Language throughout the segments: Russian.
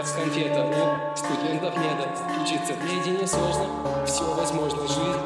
как конфета У студентов нет Учиться наедине сложно Все возможно, жизнь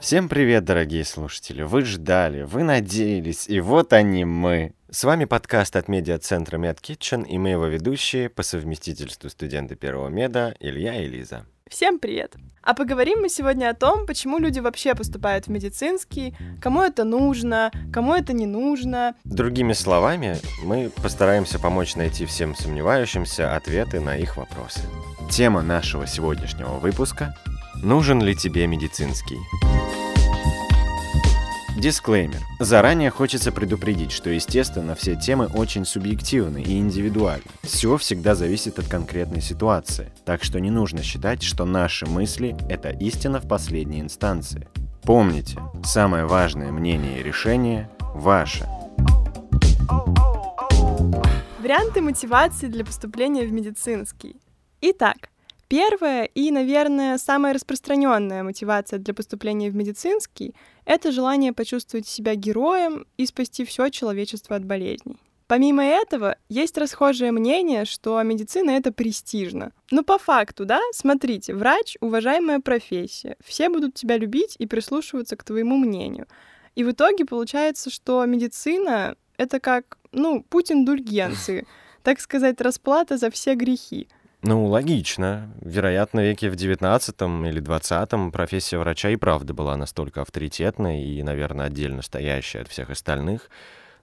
Всем привет, дорогие слушатели! Вы ждали, вы надеялись, и вот они мы. С вами подкаст от медиа-центра MedKitchen и мы его ведущие по совместительству студенты первого меда Илья и Лиза. Всем привет! А поговорим мы сегодня о том, почему люди вообще поступают в медицинский, кому это нужно, кому это не нужно. Другими словами, мы постараемся помочь найти всем сомневающимся ответы на их вопросы. Тема нашего сегодняшнего выпуска – «Нужен ли тебе медицинский?». Дисклеймер. Заранее хочется предупредить, что, естественно, все темы очень субъективны и индивидуальны. Все всегда зависит от конкретной ситуации, так что не нужно считать, что наши мысли — это истина в последней инстанции. Помните, самое важное мнение и решение — ваше. Варианты мотивации для поступления в медицинский. Итак, Первая и, наверное, самая распространенная мотивация для поступления в медицинский — это желание почувствовать себя героем и спасти все человечество от болезней. Помимо этого, есть расхожее мнение, что медицина — это престижно. Но по факту, да, смотрите, врач — уважаемая профессия, все будут тебя любить и прислушиваться к твоему мнению. И в итоге получается, что медицина — это как, ну, путь индульгенции, так сказать, расплата за все грехи — ну, логично. Вероятно, веке в 19 или 20 профессия врача и правда была настолько авторитетной и, наверное, отдельно стоящей от всех остальных,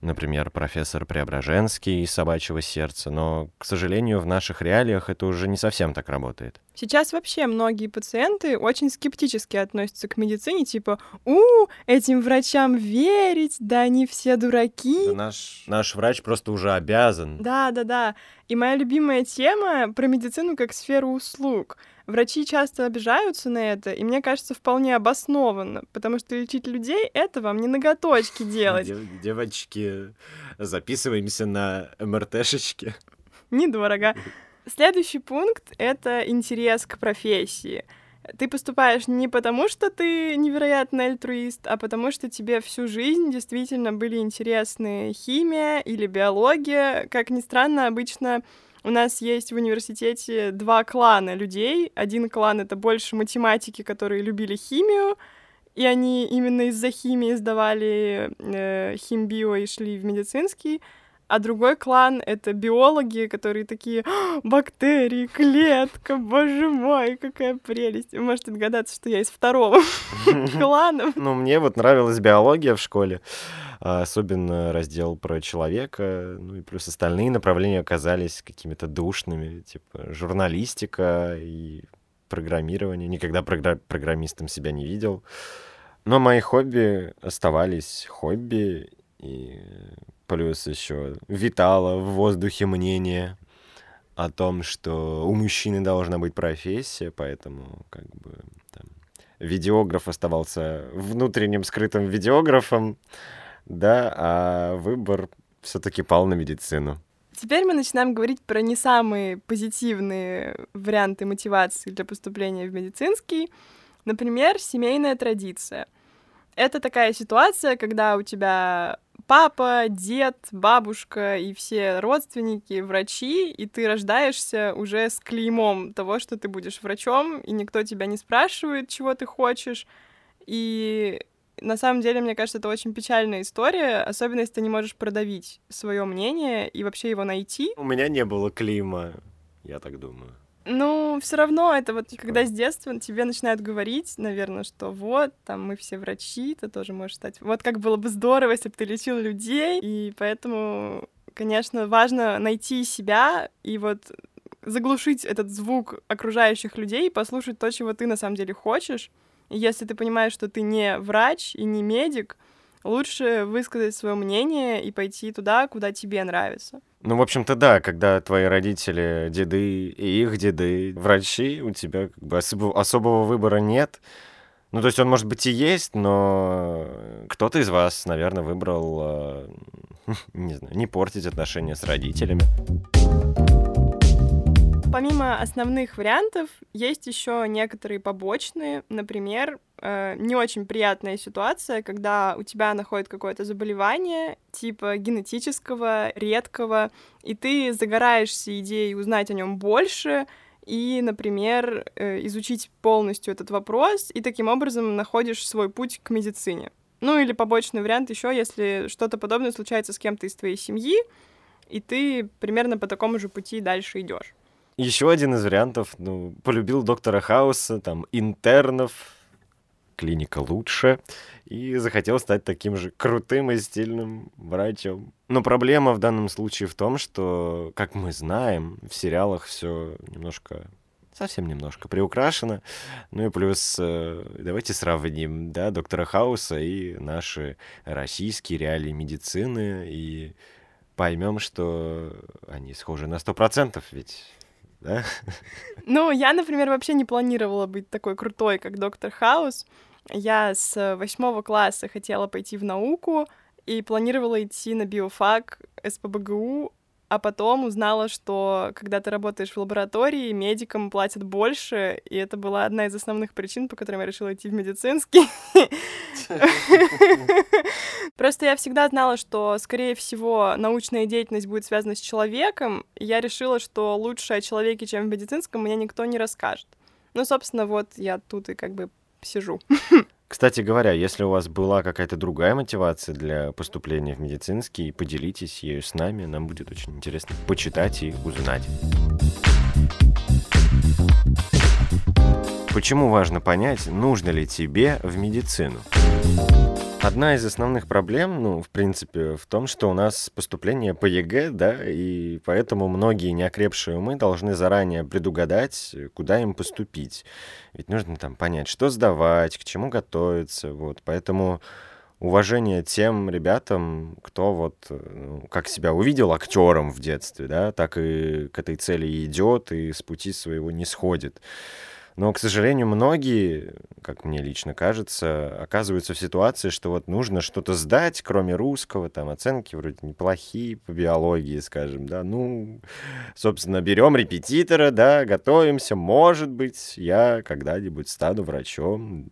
например, профессор Преображенский из «Собачьего сердца», но, к сожалению, в наших реалиях это уже не совсем так работает. Сейчас вообще многие пациенты очень скептически относятся к медицине, типа «У, этим врачам верить, да они все дураки». Да наш, наш врач просто уже обязан. Да-да-да. И моя любимая тема про медицину как сферу услуг — Врачи часто обижаются на это, и мне кажется, вполне обоснованно, потому что лечить людей — это вам не ноготочки делать. Девочки, записываемся на МРТшечки. Недорого. Следующий пункт — это интерес к профессии. Ты поступаешь не потому, что ты невероятный альтруист, а потому что тебе всю жизнь действительно были интересны химия или биология. Как ни странно, обычно у нас есть в университете два клана людей. Один клан — это больше математики, которые любили химию, и они именно из-за химии сдавали э, химбио и шли в медицинский. А другой клан — это биологи, которые такие «А, «Бактерии, клетка, боже мой, какая прелесть!» Вы можете догадаться, что я из второго клана. Ну, мне вот нравилась биология в школе, особенно раздел про человека, ну и плюс остальные направления оказались какими-то душными, типа журналистика и программирование. Никогда программистом себя не видел. Но мои хобби оставались хобби, и плюс еще витало в воздухе мнение о том, что у мужчины должна быть профессия, поэтому как бы там, видеограф оставался внутренним скрытым видеографом, да, а выбор все-таки пал на медицину. Теперь мы начинаем говорить про не самые позитивные варианты мотивации для поступления в медицинский. Например, семейная традиция. Это такая ситуация, когда у тебя папа, дед, бабушка и все родственники врачи, и ты рождаешься уже с клеймом того, что ты будешь врачом, и никто тебя не спрашивает, чего ты хочешь. И на самом деле, мне кажется, это очень печальная история, особенно если ты не можешь продавить свое мнение и вообще его найти. У меня не было клима, я так думаю. Ну, все равно это вот, типа. когда с детства тебе начинают говорить, наверное, что вот, там, мы все врачи, ты тоже можешь стать. Вот как было бы здорово, если бы ты лечил людей, и поэтому, конечно, важно найти себя и вот заглушить этот звук окружающих людей, послушать то, чего ты на самом деле хочешь. Если ты понимаешь, что ты не врач и не медик, лучше высказать свое мнение и пойти туда, куда тебе нравится. Ну, в общем-то, да, когда твои родители, деды и их деды врачи, у тебя как бы особо, особого выбора нет. Ну, то есть он, может быть, и есть, но кто-то из вас, наверное, выбрал, э, не знаю, не портить отношения с родителями. Помимо основных вариантов, есть еще некоторые побочные. Например, э, не очень приятная ситуация, когда у тебя находит какое-то заболевание, типа генетического, редкого, и ты загораешься идеей узнать о нем больше, и, например, э, изучить полностью этот вопрос, и таким образом находишь свой путь к медицине. Ну или побочный вариант еще, если что-то подобное случается с кем-то из твоей семьи, и ты примерно по такому же пути дальше идешь. Еще один из вариантов, ну, полюбил доктора Хауса, там, интернов, клиника лучше, и захотел стать таким же крутым и стильным врачом. Но проблема в данном случае в том, что, как мы знаем, в сериалах все немножко совсем немножко приукрашено. Ну и плюс э, давайте сравним, да, доктора Хауса и наши российские реалии медицины и поймем, что они схожи на сто процентов, ведь да? Ну, я, например, вообще не планировала быть такой крутой, как доктор Хаус. Я с восьмого класса хотела пойти в науку и планировала идти на биофак СПБГУ, а потом узнала, что когда ты работаешь в лаборатории, медикам платят больше, и это была одна из основных причин, по которым я решила идти в медицинский. Просто я всегда знала, что, скорее всего, научная деятельность будет связана с человеком, и я решила, что лучше о человеке, чем в медицинском, мне никто не расскажет. Ну, собственно, вот я тут и как бы сижу. Кстати говоря, если у вас была какая-то другая мотивация для поступления в медицинский, поделитесь ею с нами, нам будет очень интересно почитать и узнать. Почему важно понять, нужно ли тебе в медицину? Одна из основных проблем, ну, в принципе, в том, что у нас поступление по ЕГЭ, да, и поэтому многие неокрепшие умы должны заранее предугадать, куда им поступить. Ведь нужно там понять, что сдавать, к чему готовиться, вот. Поэтому уважение тем ребятам, кто вот ну, как себя увидел актером в детстве, да, так и к этой цели идет и с пути своего не сходит. Но, к сожалению, многие, как мне лично кажется, оказываются в ситуации, что вот нужно что-то сдать, кроме русского, там оценки вроде неплохие по биологии, скажем, да, ну, собственно, берем репетитора, да, готовимся, может быть, я когда-нибудь стану врачом.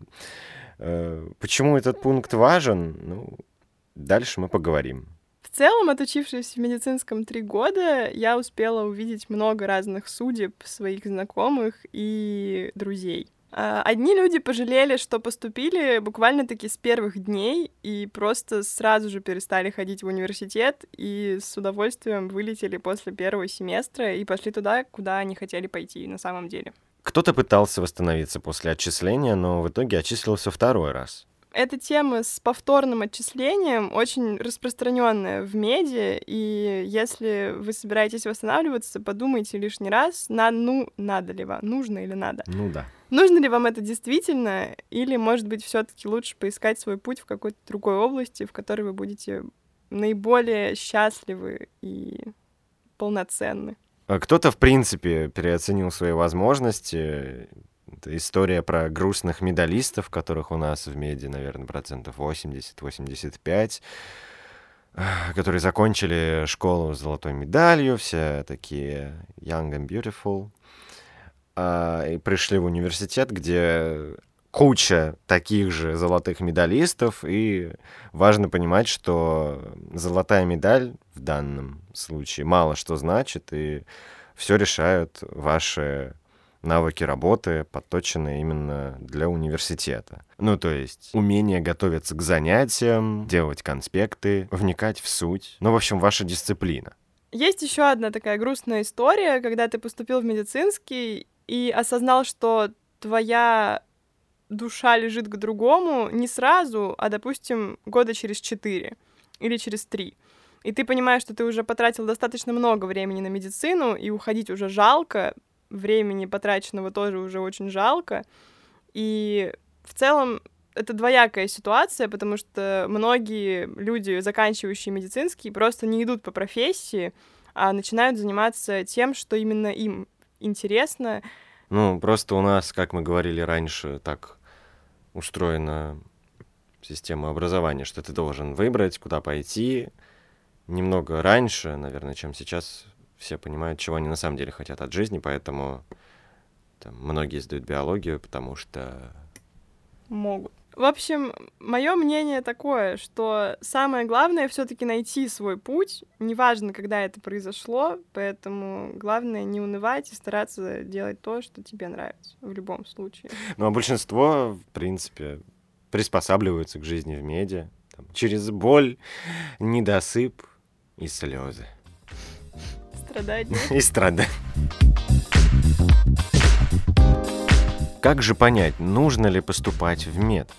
Э, почему этот пункт важен? Ну, дальше мы поговорим. Целом, отучившись в медицинском три года, я успела увидеть много разных судеб своих знакомых и друзей. А, одни люди пожалели, что поступили буквально-таки с первых дней и просто сразу же перестали ходить в университет и с удовольствием вылетели после первого семестра и пошли туда, куда они хотели пойти на самом деле. Кто-то пытался восстановиться после отчисления, но в итоге отчислился второй раз эта тема с повторным отчислением очень распространенная в медиа, и если вы собираетесь восстанавливаться, подумайте лишний раз, на, ну, надо ли вам, нужно или надо. Ну да. Нужно ли вам это действительно, или, может быть, все таки лучше поискать свой путь в какой-то другой области, в которой вы будете наиболее счастливы и полноценны. А кто-то, в принципе, переоценил свои возможности, история про грустных медалистов, которых у нас в меди, наверное, процентов 80-85, которые закончили школу с золотой медалью, все такие young and beautiful, а, и пришли в университет, где куча таких же золотых медалистов, и важно понимать, что золотая медаль в данном случае мало что значит, и все решают ваши навыки работы, подточенные именно для университета. Ну, то есть умение готовиться к занятиям, делать конспекты, вникать в суть. Ну, в общем, ваша дисциплина. Есть еще одна такая грустная история, когда ты поступил в медицинский и осознал, что твоя душа лежит к другому не сразу, а, допустим, года через четыре или через три. И ты понимаешь, что ты уже потратил достаточно много времени на медицину, и уходить уже жалко, времени потраченного тоже уже очень жалко. И в целом это двоякая ситуация, потому что многие люди, заканчивающие медицинский, просто не идут по профессии, а начинают заниматься тем, что именно им интересно. Ну, просто у нас, как мы говорили раньше, так устроена система образования, что ты должен выбрать, куда пойти, немного раньше, наверное, чем сейчас все понимают, чего они на самом деле хотят от жизни, поэтому там, многие сдают биологию, потому что могут. В общем, мое мнение такое, что самое главное все-таки найти свой путь, неважно, когда это произошло, поэтому главное не унывать и стараться делать то, что тебе нравится в любом случае. Ну а большинство, в принципе, приспосабливаются к жизни в медиа там, через боль, недосып и слезы. Страдать. И страдать. Как же понять, нужно ли поступать в мед?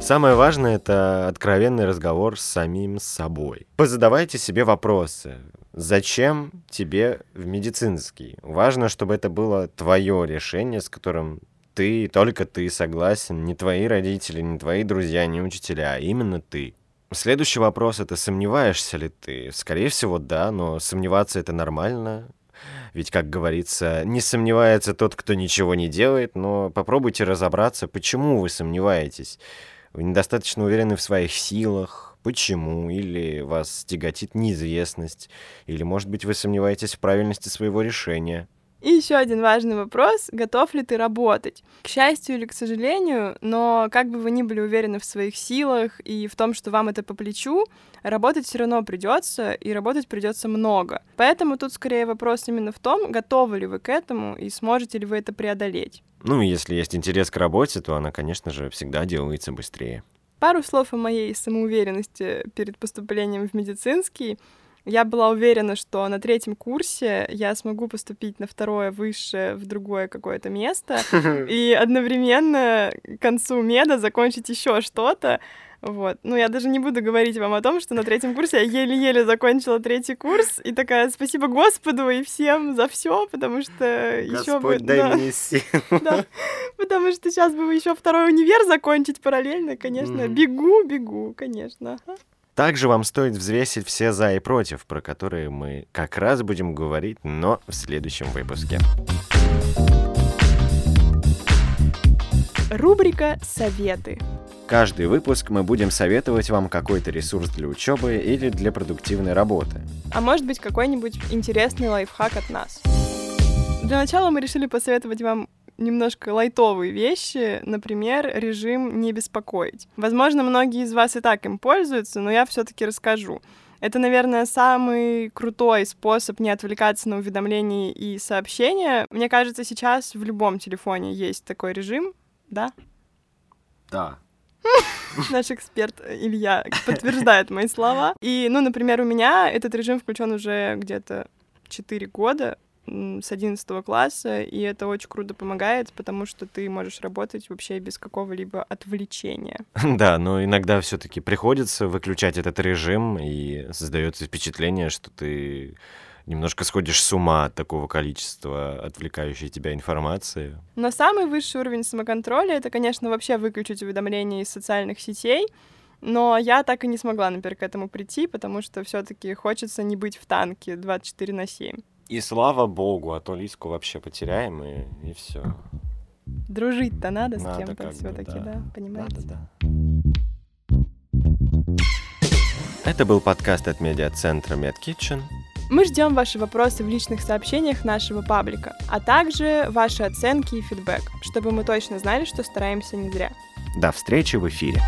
Самое важное — это откровенный разговор с самим собой. Позадавайте себе вопросы. Зачем тебе в медицинский? Важно, чтобы это было твое решение, с которым ты, только ты согласен, не твои родители, не твои друзья, не учителя, а именно ты. Следующий вопрос — это сомневаешься ли ты? Скорее всего, да, но сомневаться — это нормально. Ведь, как говорится, не сомневается тот, кто ничего не делает, но попробуйте разобраться, почему вы сомневаетесь. Вы недостаточно уверены в своих силах, почему, или вас тяготит неизвестность, или, может быть, вы сомневаетесь в правильности своего решения. И еще один важный вопрос, готов ли ты работать? К счастью или к сожалению, но как бы вы ни были уверены в своих силах и в том, что вам это по плечу, работать все равно придется, и работать придется много. Поэтому тут скорее вопрос именно в том, готовы ли вы к этому и сможете ли вы это преодолеть. Ну, если есть интерес к работе, то она, конечно же, всегда делается быстрее. Пару слов о моей самоуверенности перед поступлением в медицинский. Я была уверена, что на третьем курсе я смогу поступить на второе высшее в другое какое-то место и одновременно к концу меда закончить еще что-то. Вот. Ну, я даже не буду говорить вам о том, что на третьем курсе я еле-еле закончила третий курс, и такая спасибо Господу и всем за все, потому что еще бы... дай да, мне сил. Да, потому что сейчас бы еще второй универ закончить параллельно, конечно. Mm. Бегу, бегу, конечно. Также вам стоит взвесить все за и против, про которые мы как раз будем говорить, но в следующем выпуске. Рубрика «Советы». Каждый выпуск мы будем советовать вам какой-то ресурс для учебы или для продуктивной работы. А может быть какой-нибудь интересный лайфхак от нас. Для начала мы решили посоветовать вам немножко лайтовые вещи, например, режим «не беспокоить». Возможно, многие из вас и так им пользуются, но я все таки расскажу. Это, наверное, самый крутой способ не отвлекаться на уведомления и сообщения. Мне кажется, сейчас в любом телефоне есть такой режим, да? Да. Наш эксперт Илья подтверждает мои слова. И, ну, например, у меня этот режим включен уже где-то 4 года с 11 класса, и это очень круто помогает, потому что ты можешь работать вообще без какого-либо отвлечения. Да, но иногда все-таки приходится выключать этот режим, и создается впечатление, что ты немножко сходишь с ума от такого количества отвлекающей тебя информации. Но самый высший уровень самоконтроля — это, конечно, вообще выключить уведомления из социальных сетей, но я так и не смогла, например, к этому прийти, потому что все таки хочется не быть в танке 24 на 7. И слава богу, а то Лиску вообще потеряем, и, и все. Дружить-то надо, надо с кем-то все-таки, да. да, понимаете? Надо, да. Это был подкаст от медиацентра MedKitchen. Мы ждем ваши вопросы в личных сообщениях нашего паблика, а также ваши оценки и фидбэк, чтобы мы точно знали, что стараемся не зря. До встречи в эфире.